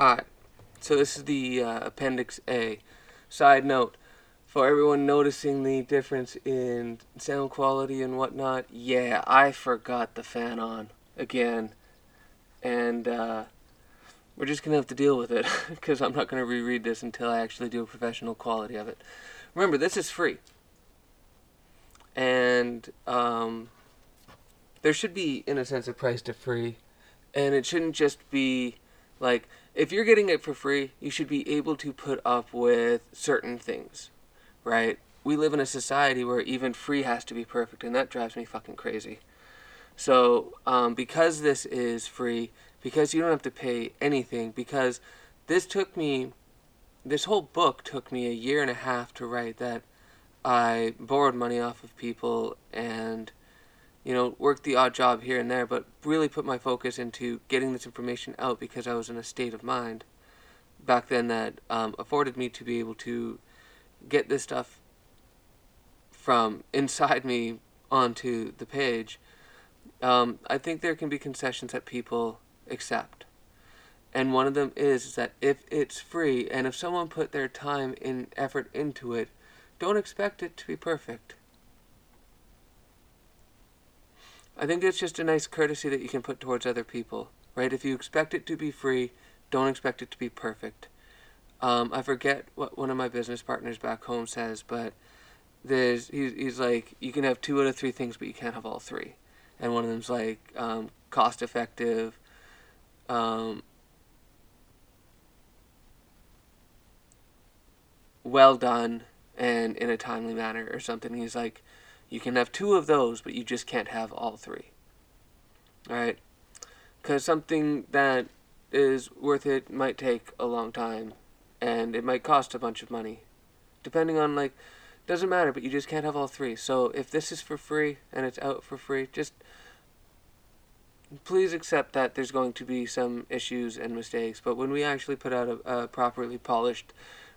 Alright, so this is the uh, Appendix A. Side note for everyone noticing the difference in sound quality and whatnot, yeah, I forgot the fan on again. And uh, we're just going to have to deal with it because I'm not going to reread this until I actually do a professional quality of it. Remember, this is free. And um, there should be, in a sense, a price to free. And it shouldn't just be like, if you're getting it for free, you should be able to put up with certain things, right? We live in a society where even free has to be perfect, and that drives me fucking crazy. So, um, because this is free, because you don't have to pay anything, because this took me, this whole book took me a year and a half to write that I borrowed money off of people and you know, worked the odd job here and there, but really put my focus into getting this information out because I was in a state of mind back then that um, afforded me to be able to get this stuff from inside me onto the page. Um, I think there can be concessions that people accept. And one of them is, is that if it's free and if someone put their time and effort into it, don't expect it to be perfect. I think it's just a nice courtesy that you can put towards other people, right? If you expect it to be free, don't expect it to be perfect. Um, I forget what one of my business partners back home says, but there's he's, he's like you can have two out of three things, but you can't have all three. And one of them's like um, cost effective, um, well done, and in a timely manner or something. He's like, you can have two of those, but you just can't have all three. Alright? Because something that is worth it might take a long time, and it might cost a bunch of money. Depending on, like, doesn't matter, but you just can't have all three. So if this is for free and it's out for free, just please accept that there's going to be some issues and mistakes. But when we actually put out a, a properly polished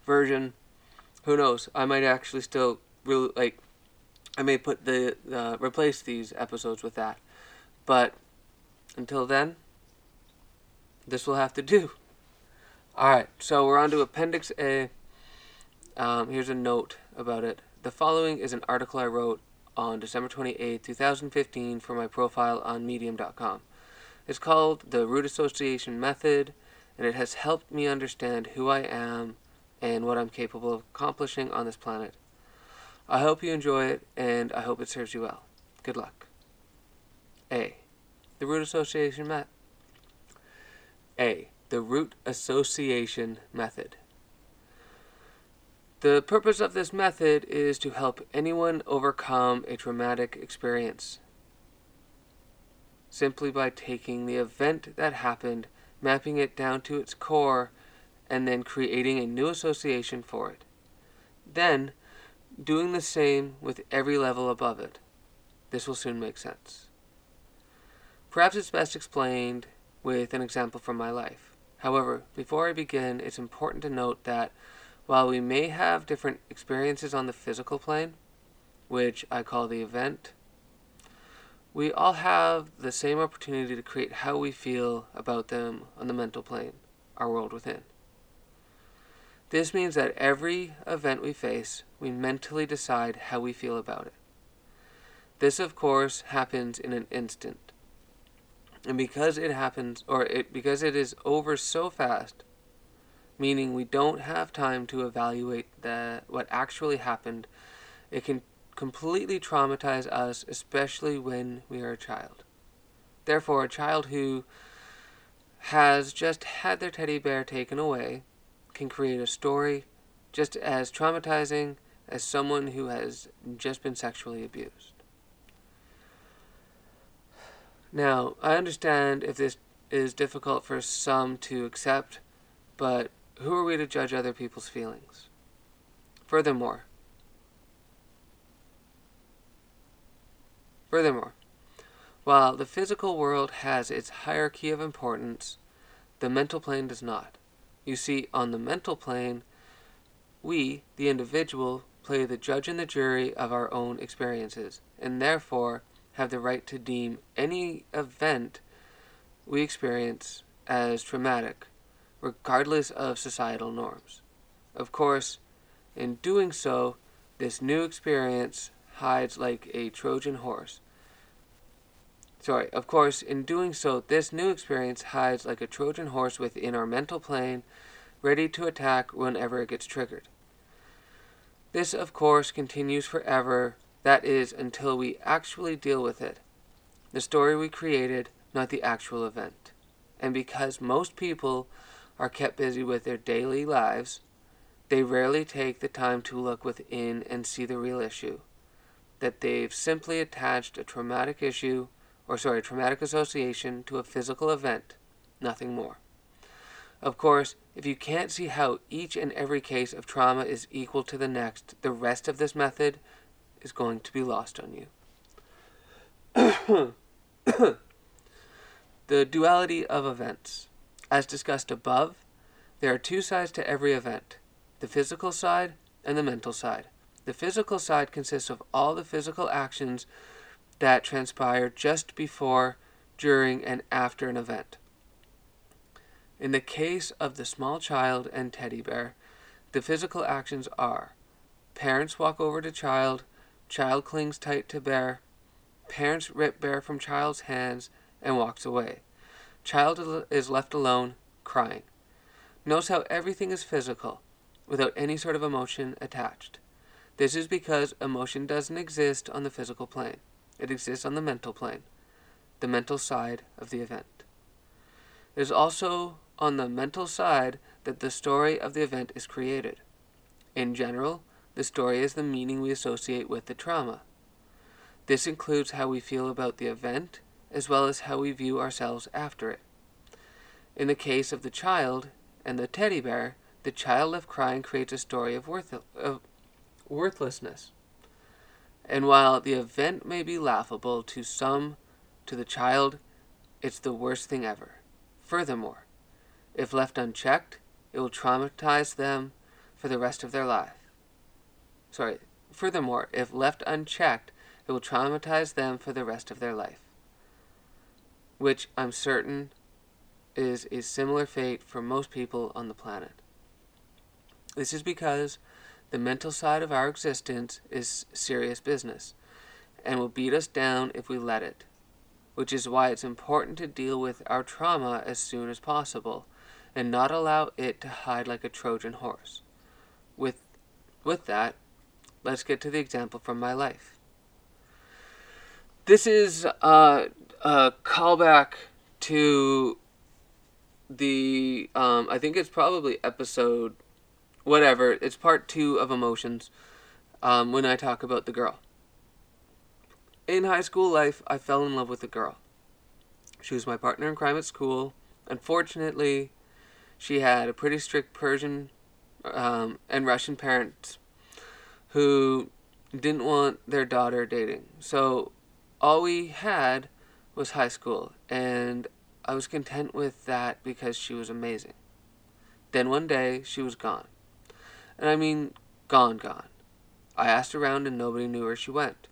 version, who knows? I might actually still really like I may put the uh, replace these episodes with that. But until then, this will have to do. All right, so we're on to Appendix A. Um, here's a note about it. The following is an article I wrote on December 28, 2015, for my profile on Medium.com. It's called The Root Association Method, and it has helped me understand who I am and what I'm capable of accomplishing on this planet. I hope you enjoy it, and I hope it serves you well. Good luck. A. The root association method. A. The root association method. The purpose of this method is to help anyone overcome a traumatic experience. Simply by taking the event that happened, mapping it down to its core, and then creating a new association for it. Then, doing the same with every level above it. This will soon make sense. Perhaps it's best explained with an example from my life. However, before I begin, it's important to note that while we may have different experiences on the physical plane, which I call the event, we all have the same opportunity to create how we feel about them on the mental plane, our world within. This means that every event we face, we mentally decide how we feel about it. This, of course, happens in an instant. And because it happens, or it, because it is over so fast, meaning we don't have time to evaluate the, what actually happened, it can completely traumatize us, especially when we are a child. Therefore, a child who has just had their teddy bear taken away can create a story just as traumatizing as someone who has just been sexually abused. Now, I understand if this is difficult for some to accept, but who are we to judge other people's feelings? Furthermore, furthermore, while the physical world has its hierarchy of importance, the mental plane does not. You see, on the mental plane, we, the individual, play the judge and the jury of our own experiences, and therefore have the right to deem any event we experience as traumatic, regardless of societal norms. Of course, in doing so, this new experience hides like a Trojan horse. Sorry, of course, in doing so, this new experience hides like a Trojan horse within our mental plane, ready to attack whenever it gets triggered. This, of course, continues forever, that is, until we actually deal with it. The story we created, not the actual event. And because most people are kept busy with their daily lives, they rarely take the time to look within and see the real issue. That they've simply attached a traumatic issue, or sorry, traumatic association to a physical event, nothing more. Of course, if you can't see how each and every case of trauma is equal to the next, the rest of this method is going to be lost on you. the duality of events. As discussed above, there are two sides to every event the physical side and the mental side. The physical side consists of all the physical actions that transpire just before, during, and after an event. In the case of the small child and teddy bear, the physical actions are parents walk over to child, child clings tight to bear, parents rip bear from child's hands and walks away. Child is left alone, crying. Notice how everything is physical, without any sort of emotion attached. This is because emotion doesn't exist on the physical plane, it exists on the mental plane, the mental side of the event. It is also on the mental side that the story of the event is created. In general, the story is the meaning we associate with the trauma. This includes how we feel about the event, as well as how we view ourselves after it. In the case of the child and the teddy bear, the child left crying creates a story of, worth, of worthlessness. And while the event may be laughable to some, to the child, it's the worst thing ever. Furthermore, if left unchecked, it will traumatize them for the rest of their life. Sorry, furthermore, if left unchecked, it will traumatize them for the rest of their life. Which I'm certain is a similar fate for most people on the planet. This is because the mental side of our existence is serious business and will beat us down if we let it, which is why it's important to deal with our trauma as soon as possible and not allow it to hide like a Trojan horse. With, with that, let's get to the example from my life. This is uh, a callback to the, um, I think it's probably episode, whatever, it's part two of Emotions um, when I talk about the girl. In high school life, I fell in love with a girl. She was my partner in crime at school. Unfortunately, she had a pretty strict Persian um, and Russian parents who didn't want their daughter dating. So all we had was high school, and I was content with that because she was amazing. Then one day, she was gone. And I mean, gone, gone. I asked around, and nobody knew where she went.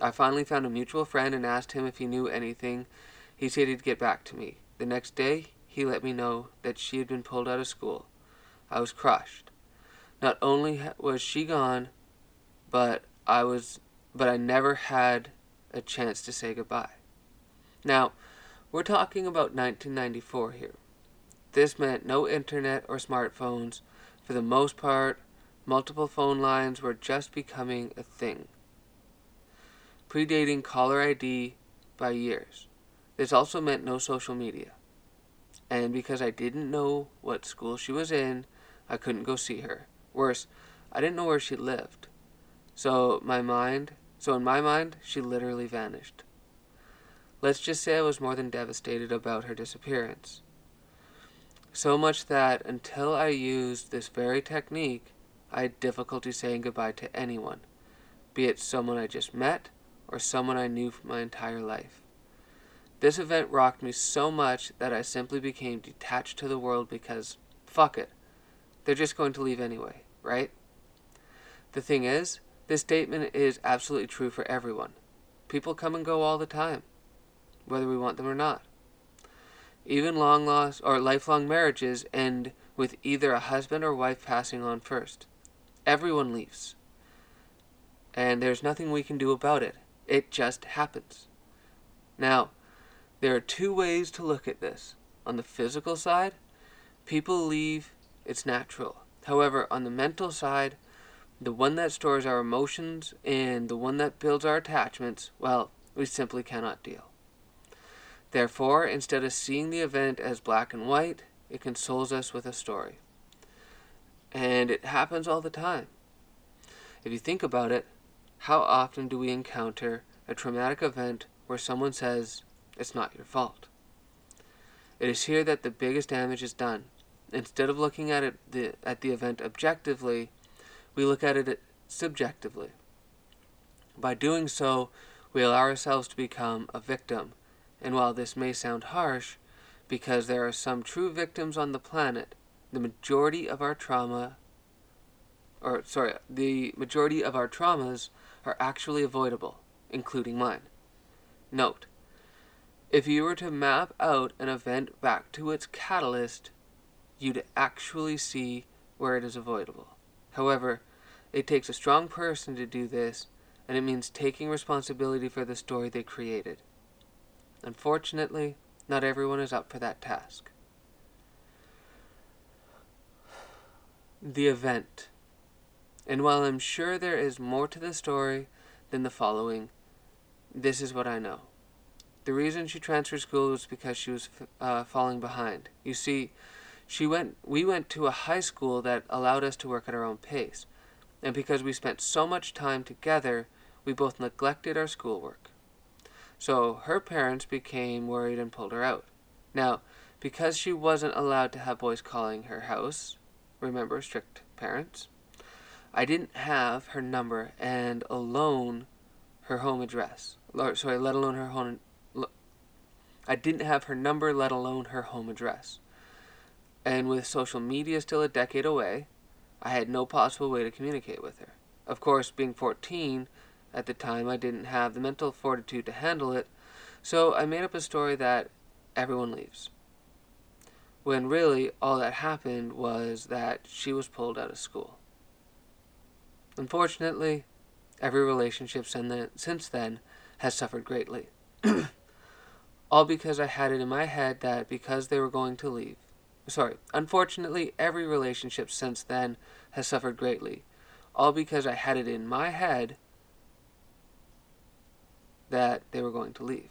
I finally found a mutual friend and asked him if he knew anything. He said he'd get back to me. The next day, he let me know that she had been pulled out of school. I was crushed. Not only was she gone, but I was but I never had a chance to say goodbye. Now, we're talking about 1994 here. This meant no internet or smartphones. For the most part, multiple phone lines were just becoming a thing, predating caller ID by years. This also meant no social media and because I didn't know what school she was in, I couldn't go see her. Worse, I didn't know where she lived. So my mind, so in my mind, she literally vanished. Let's just say I was more than devastated about her disappearance. So much that until I used this very technique, I had difficulty saying goodbye to anyone, be it someone I just met or someone I knew for my entire life. This event rocked me so much that I simply became detached to the world because, fuck it, they're just going to leave anyway, right? The thing is, this statement is absolutely true for everyone. People come and go all the time, whether we want them or not. Even long lost or lifelong marriages end with either a husband or wife passing on first. Everyone leaves. And there's nothing we can do about it. It just happens. Now, there are two ways to look at this. On the physical side, people leave, it's natural. However, on the mental side, the one that stores our emotions and the one that builds our attachments, well, we simply cannot deal. Therefore, instead of seeing the event as black and white, it consoles us with a story. And it happens all the time. If you think about it, how often do we encounter a traumatic event where someone says, It's not your fault? It is here that the biggest damage is done. Instead of looking at it the, at the event objectively, we look at it subjectively. By doing so, we allow ourselves to become a victim. And while this may sound harsh, because there are some true victims on the planet, the majority of our trauma, or sorry, the majority of our traumas are actually avoidable, including mine. Note, if you were to map out an event back to its catalyst, you'd actually see where it is avoidable. However, it takes a strong person to do this, and it means taking responsibility for the story they created. Unfortunately, not everyone is up for that task. The event. And while I'm sure there is more to the story than the following, this is what I know. The reason she transferred school was because she was uh, falling behind. You see, she went. We went to a high school that allowed us to work at our own pace, and because we spent so much time together, we both neglected our schoolwork. So her parents became worried and pulled her out. Now, because she wasn't allowed to have boys calling her house, remember strict parents, I didn't have her number and alone her home address. Sorry, let alone her home. I didn't have her number, let alone her home address. And with social media still a decade away, I had no possible way to communicate with her. Of course, being 14, at the time I didn't have the mental fortitude to handle it, so I made up a story that everyone leaves. When really all that happened was that she was pulled out of school. Unfortunately, every relationship since then has suffered greatly. all because I had it in my head that because they were going to leave, sorry, unfortunately, every relationship since then has suffered greatly. All because I had it in my head that they were going to leave.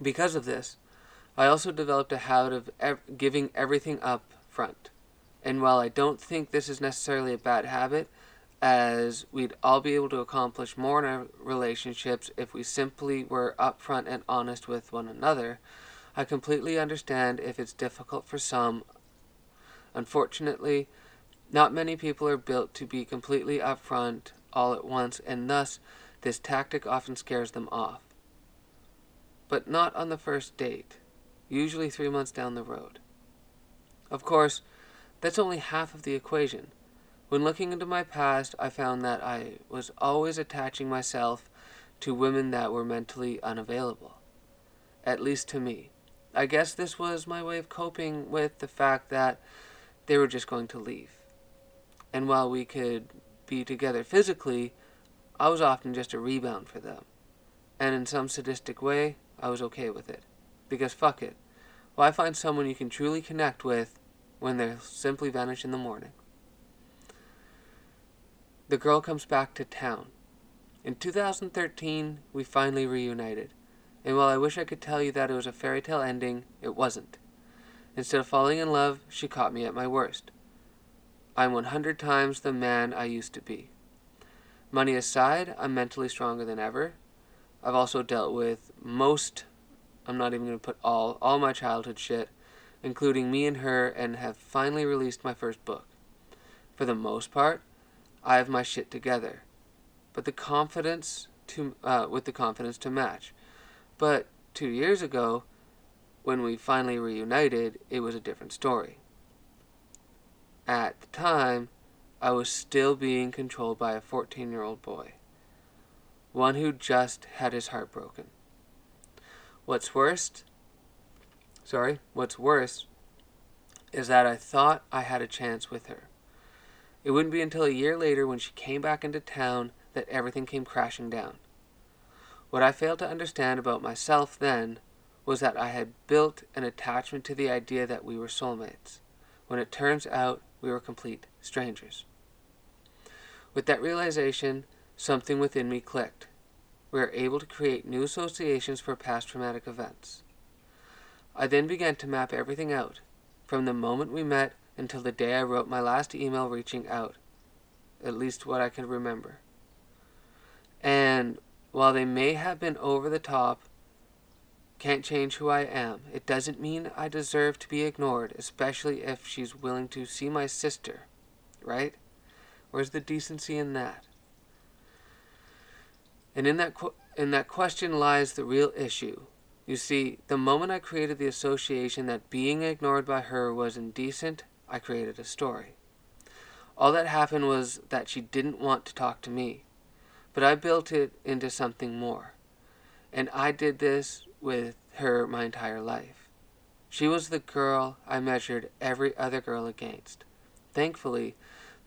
Because of this, I also developed a habit of ev- giving everything up front. And while I don't think this is necessarily a bad habit, as we'd all be able to accomplish more in our relationships if we simply were upfront and honest with one another. I completely understand if it's difficult for some. Unfortunately, not many people are built to be completely upfront all at once, and thus this tactic often scares them off. But not on the first date, usually three months down the road. Of course, that's only half of the equation. When looking into my past, I found that I was always attaching myself to women that were mentally unavailable. At least to me. I guess this was my way of coping with the fact that they were just going to leave. And while we could be together physically, I was often just a rebound for them. And in some sadistic way, I was okay with it. Because fuck it. Why find someone you can truly connect with when they simply vanish in the morning? the girl comes back to town. In 2013, we finally reunited. And while I wish I could tell you that it was a fairy tale ending, it wasn't. Instead of falling in love, she caught me at my worst. I'm 100 times the man I used to be. Money aside, I'm mentally stronger than ever. I've also dealt with most, I'm not even going to put all, all my childhood shit, including me and her, and have finally released my first book. For the most part, I have my shit together, but the confidence to uh, with the confidence to match. But two years ago, when we finally reunited, it was a different story. At the time, I was still being controlled by a 14 year old boy. one who just had his heart broken. What's worst, sorry, what's worse is that I thought I had a chance with her. It wouldn't be until a year later when she came back into town that everything came crashing down. What I failed to understand about myself then was that I had built an attachment to the idea that we were soulmates, when it turns out we were complete strangers. With that realization, something within me clicked. We are able to create new associations for past traumatic events. I then began to map everything out, from the moment we met until the day I wrote my last email reaching out, at least what I can remember. And while they may have been over the top, can't change who I am. It doesn't mean I deserve to be ignored, especially if she's willing to see my sister, right? Where's the decency in that? And in that in that question lies the real issue. You see, the moment I created the association that being ignored by her was indecent, I created a story. All that happened was that she didn't want to talk to me, but I built it into something more. And I did this with her my entire life. She was the girl I measured every other girl against. Thankfully,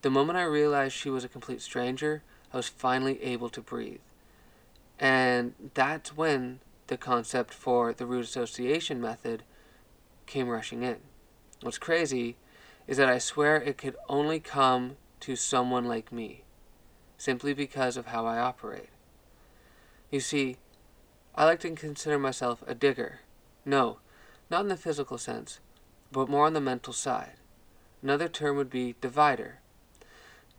the moment I realized she was a complete stranger, I was finally able to breathe. And that's when the concept for the root association method came rushing in. What's crazy is that I swear it could only come to someone like me, simply because of how I operate. You see, I like to consider myself a digger. No, not in the physical sense, but more on the mental side. Another term would be divider.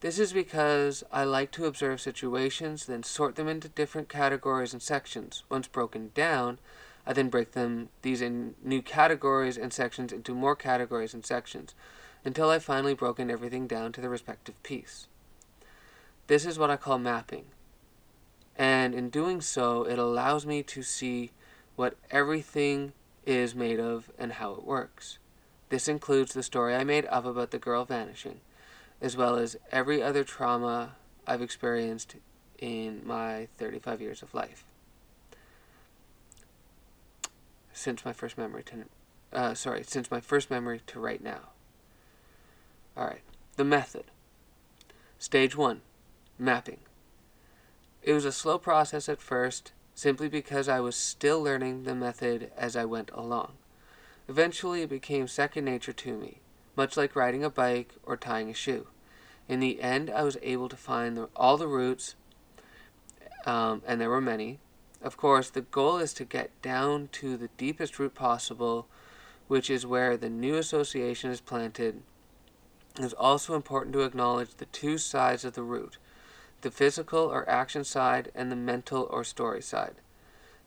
This is because I like to observe situations, then sort them into different categories and sections. Once broken down, I then break them these in new categories and sections into more categories and sections until I've finally broken everything down to the respective piece. This is what I call mapping. And in doing so, it allows me to see what everything is made of and how it works. This includes the story I made up about the girl vanishing, as well as every other trauma I've experienced in my 35 years of life. Since my first memory to, uh, sorry, since my first memory to right now. All right, the method. Stage one, mapping. It was a slow process at first, simply because I was still learning the method as I went along. Eventually, it became second nature to me, much like riding a bike or tying a shoe. In the end, I was able to find the, all the roots, um, and there were many. Of course, the goal is to get down to the deepest root possible, which is where the new association is planted it is also important to acknowledge the two sides of the root the physical or action side and the mental or story side.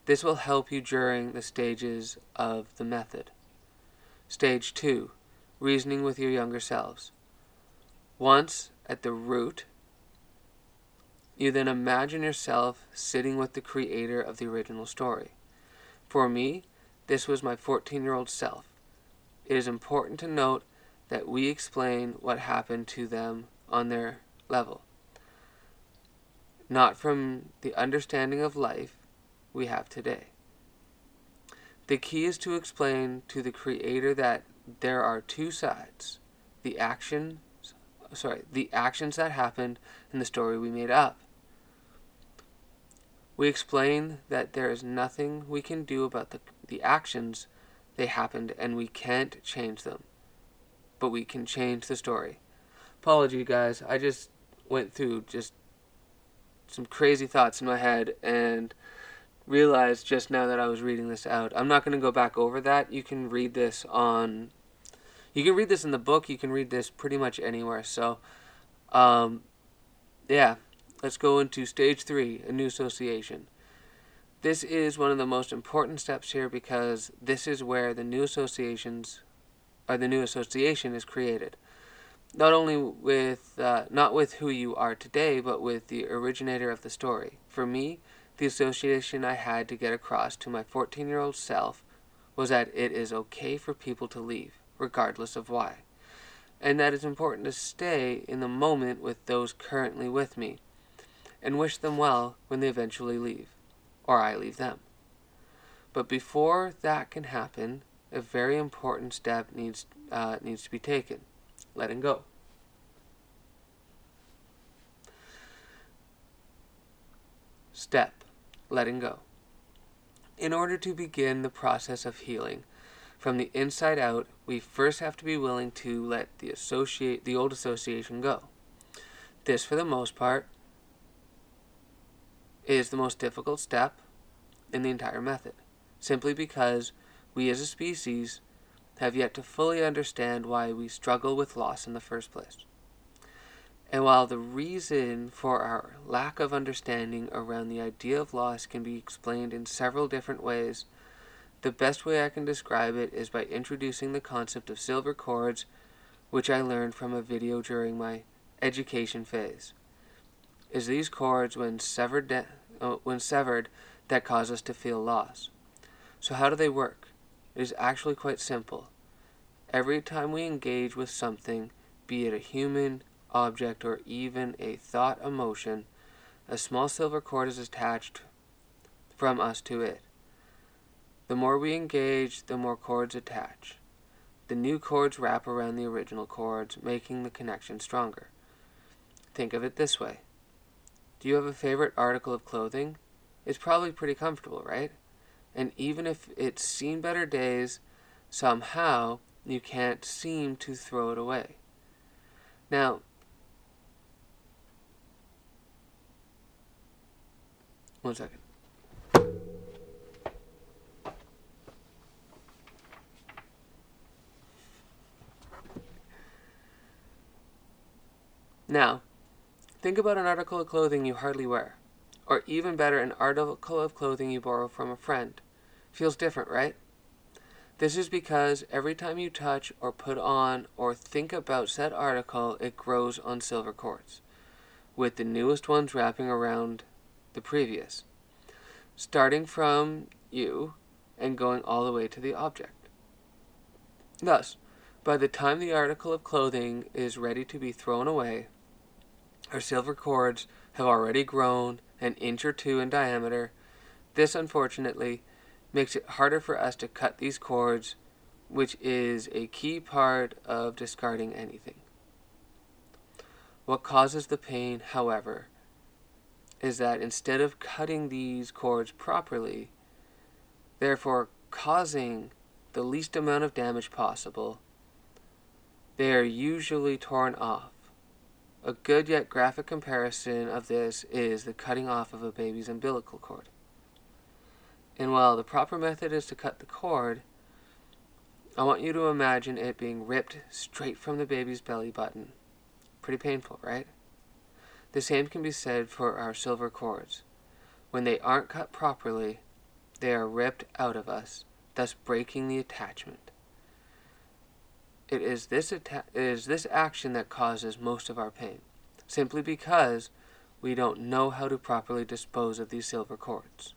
This will help you during the stages of the method. Stage 2 Reasoning with your younger selves. Once at the root, you then imagine yourself sitting with the creator of the original story. For me, this was my 14 year old self. It is important to note that we explain what happened to them on their level, not from the understanding of life we have today. The key is to explain to the creator that there are two sides the actions sorry the actions that happened and the story we made up we explain that there is nothing we can do about the, the actions they happened and we can't change them but we can change the story. Apology, guys. I just went through just some crazy thoughts in my head and realized just now that I was reading this out. I'm not going to go back over that. You can read this on. You can read this in the book. You can read this pretty much anywhere. So, um, yeah, let's go into stage three a new association. This is one of the most important steps here because this is where the new associations or the new association is created. Not only with uh, not with who you are today, but with the originator of the story. For me, the association I had to get across to my 14 year old self was that it is okay for people to leave, regardless of why, and that it's important to stay in the moment with those currently with me. and wish them well when they eventually leave, or I leave them. But before that can happen, a very important step needs, uh, needs to be taken letting go. Step letting go. In order to begin the process of healing from the inside out, we first have to be willing to let the associate the old association go. This for the most part is the most difficult step in the entire method, simply because we as a species have yet to fully understand why we struggle with loss in the first place. And while the reason for our lack of understanding around the idea of loss can be explained in several different ways, the best way I can describe it is by introducing the concept of silver cords, which I learned from a video during my education phase. Is these cords, when severed, uh, when severed, that cause us to feel loss. So how do they work? It is actually quite simple. Every time we engage with something, be it a human, object, or even a thought emotion, a small silver cord is attached from us to it. The more we engage, the more cords attach. The new cords wrap around the original cords, making the connection stronger. Think of it this way Do you have a favorite article of clothing? It's probably pretty comfortable, right? And even if it's seen better days, somehow you can't seem to throw it away. Now, one second. Now, think about an article of clothing you hardly wear. Or even better, an article of clothing you borrow from a friend. Feels different, right? This is because every time you touch or put on or think about said article, it grows on silver cords, with the newest ones wrapping around the previous, starting from you and going all the way to the object. Thus, by the time the article of clothing is ready to be thrown away, our silver cords have already grown an inch or two in diameter. This, unfortunately, makes it harder for us to cut these cords, which is a key part of discarding anything. What causes the pain, however, is that instead of cutting these cords properly, therefore causing the least amount of damage possible, they are usually torn off. A good yet graphic comparison of this is the cutting off of a baby's umbilical cord. And while the proper method is to cut the cord, I want you to imagine it being ripped straight from the baby's belly button. Pretty painful, right? The same can be said for our silver cords. When they aren't cut properly, they are ripped out of us, thus breaking the attachment. It is this, atta- it is this action that causes most of our pain, simply because we don't know how to properly dispose of these silver cords.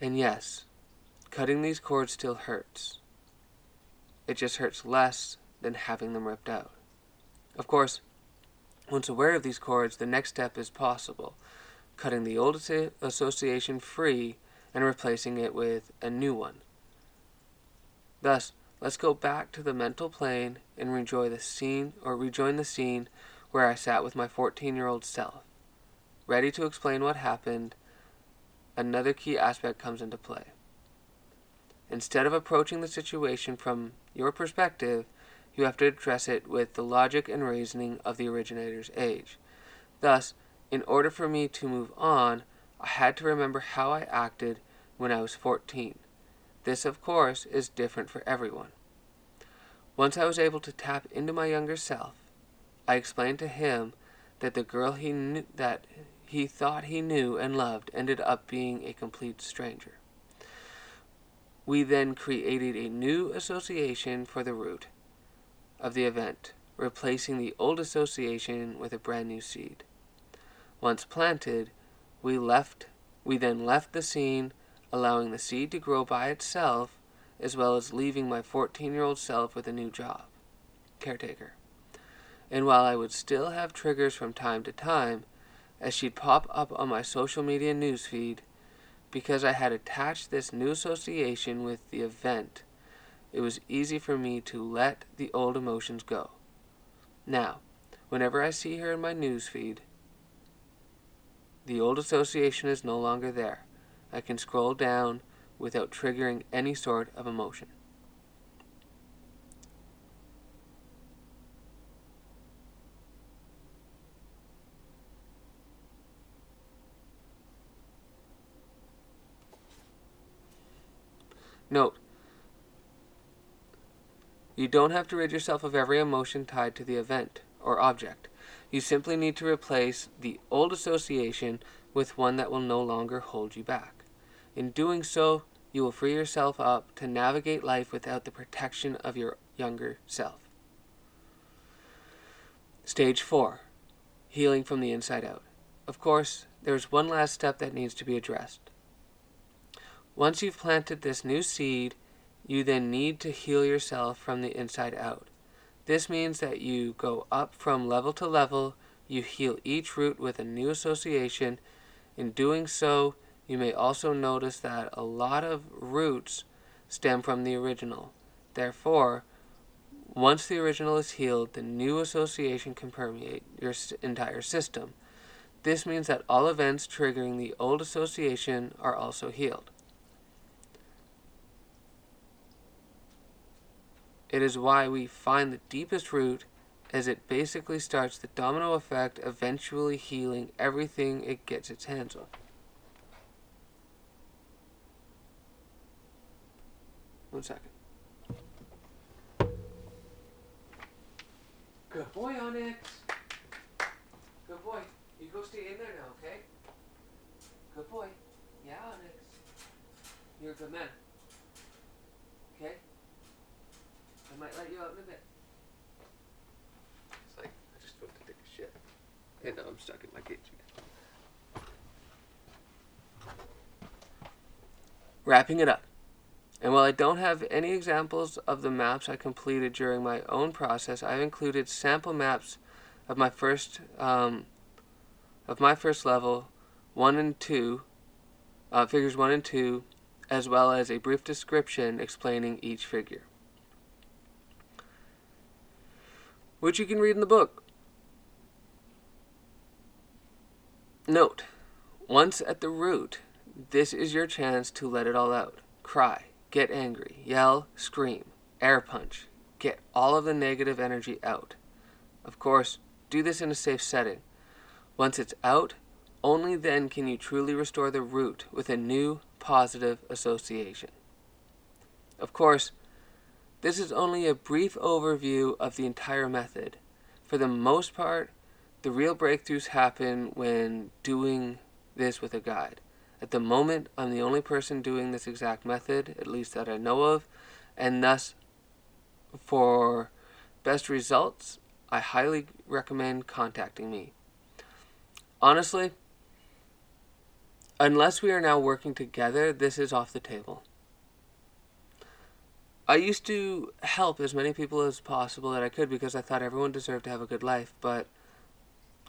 And yes, cutting these cords still hurts. It just hurts less than having them ripped out. Of course, once aware of these cords, the next step is possible cutting the old association free and replacing it with a new one. Thus, let's go back to the mental plane and enjoy the scene or rejoin the scene where I sat with my 14 year old self, ready to explain what happened another key aspect comes into play. Instead of approaching the situation from your perspective, you have to address it with the logic and reasoning of the originator's age. Thus, in order for me to move on, I had to remember how I acted when I was 14. This, of course, is different for everyone. Once I was able to tap into my younger self, I explained to him that the girl he knew that he thought he knew and loved ended up being a complete stranger. We then created a new association for the root of the event, replacing the old association with a brand new seed. Once planted, we left we then left the scene, allowing the seed to grow by itself, as well as leaving my 14-year-old self with a new job, caretaker. And while I would still have triggers from time to time, as she'd pop up on my social media newsfeed because I had attached this new association with the event. It was easy for me to let the old emotions go. Now, whenever I see her in my newsfeed, the old association is no longer there. I can scroll down without triggering any sort of emotion. Note, you don't have to rid yourself of every emotion tied to the event or object. You simply need to replace the old association with one that will no longer hold you back. In doing so, you will free yourself up to navigate life without the protection of your younger self. Stage 4 Healing from the inside out. Of course, there's one last step that needs to be addressed. Once you've planted this new seed, you then need to heal yourself from the inside out. This means that you go up from level to level, you heal each root with a new association. In doing so, you may also notice that a lot of roots stem from the original. Therefore, once the original is healed, the new association can permeate your entire system. This means that all events triggering the old association are also healed. It is why we find the deepest root as it basically starts the domino effect, eventually healing everything it gets its hands on. One second. Good boy, Onyx. Good boy. You go stay in there now, okay? Good boy. Yeah, Onyx. You're a good man. Okay? I might let you out in a bit. It's like, I just went to take a shit. And now I'm stuck in my cage again. Wrapping it up. And while I don't have any examples of the maps I completed during my own process, I've included sample maps of my first um, of my first level, one and two, uh, figures one and two, as well as a brief description explaining each figure. Which you can read in the book. Note, once at the root, this is your chance to let it all out. Cry, get angry, yell, scream, air punch, get all of the negative energy out. Of course, do this in a safe setting. Once it's out, only then can you truly restore the root with a new positive association. Of course, this is only a brief overview of the entire method. For the most part, the real breakthroughs happen when doing this with a guide. At the moment, I'm the only person doing this exact method, at least that I know of, and thus, for best results, I highly recommend contacting me. Honestly, unless we are now working together, this is off the table. I used to help as many people as possible that I could because I thought everyone deserved to have a good life. But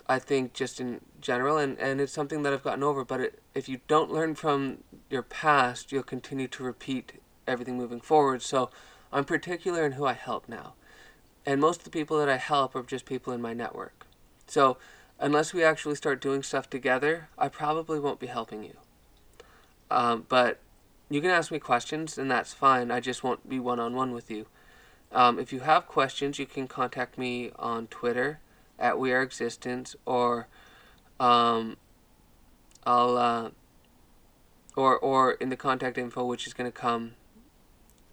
I think just in general, and, and it's something that I've gotten over, but it, if you don't learn from your past, you'll continue to repeat everything moving forward. So I'm particular in who I help now. And most of the people that I help are just people in my network. So unless we actually start doing stuff together, I probably won't be helping you. Um, but you can ask me questions, and that's fine. I just won't be one on one with you. Um, if you have questions, you can contact me on Twitter at We Are Existence, or um, I'll uh, or or in the contact info, which is going to come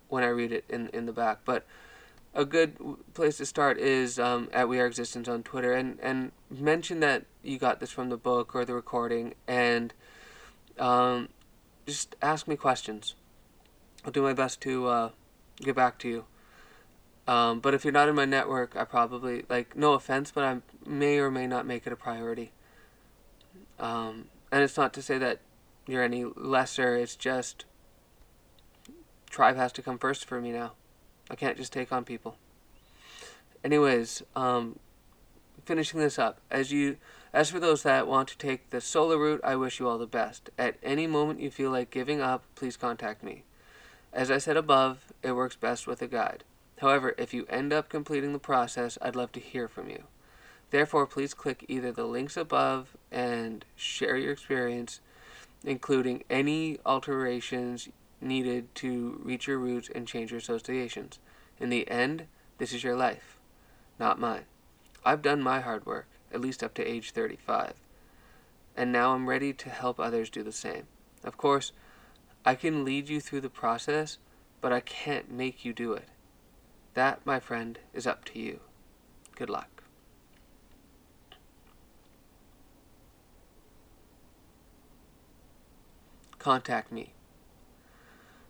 when I read it in in the back. But a good place to start is um, at We Are Existence on Twitter, and and mention that you got this from the book or the recording, and um, just ask me questions. I'll do my best to uh, get back to you. Um, but if you're not in my network, I probably like no offense, but I may or may not make it a priority. Um, and it's not to say that you're any lesser. It's just tribe has to come first for me now. I can't just take on people. Anyways, um, finishing this up as you As for those that want to take the solo route, I wish you all the best. At any moment you feel like giving up, please contact me. As I said above, it works best with a guide. However, if you end up completing the process, I'd love to hear from you. Therefore, please click either the links above and share your experience, including any alterations needed to reach your roots and change your associations. In the end, this is your life, not mine. I've done my hard work, at least up to age 35, and now I'm ready to help others do the same. Of course, I can lead you through the process, but I can't make you do it. That, my friend, is up to you. Good luck. Contact me.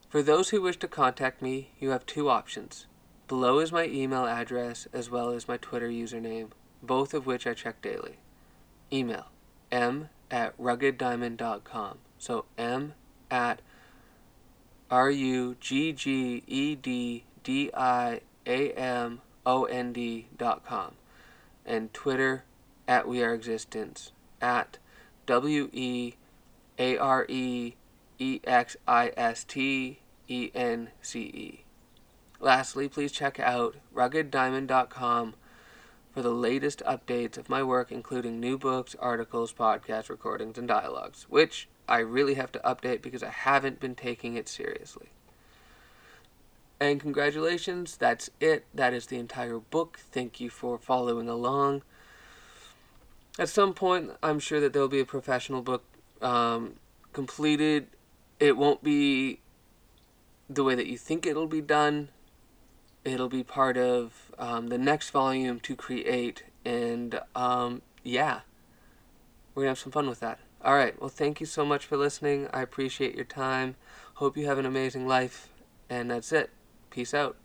For those who wish to contact me, you have two options. Below is my email address as well as my Twitter username, both of which I check daily. Email m at ruggeddiamond.com. So m at r u g g e d d i a m o n d dot com. And Twitter at we are existence at w e a r e e x i s t e n c e. Lastly, please check out ruggeddiamond.com for the latest updates of my work, including new books, articles, podcasts, recordings, and dialogues, which I really have to update because I haven't been taking it seriously. And congratulations, that's it. That is the entire book. Thank you for following along. At some point, I'm sure that there'll be a professional book um, completed. It won't be the way that you think it'll be done. It'll be part of um, the next volume to create, and um, yeah, we're gonna have some fun with that. All right. Well, thank you so much for listening. I appreciate your time. Hope you have an amazing life, and that's it. Peace out.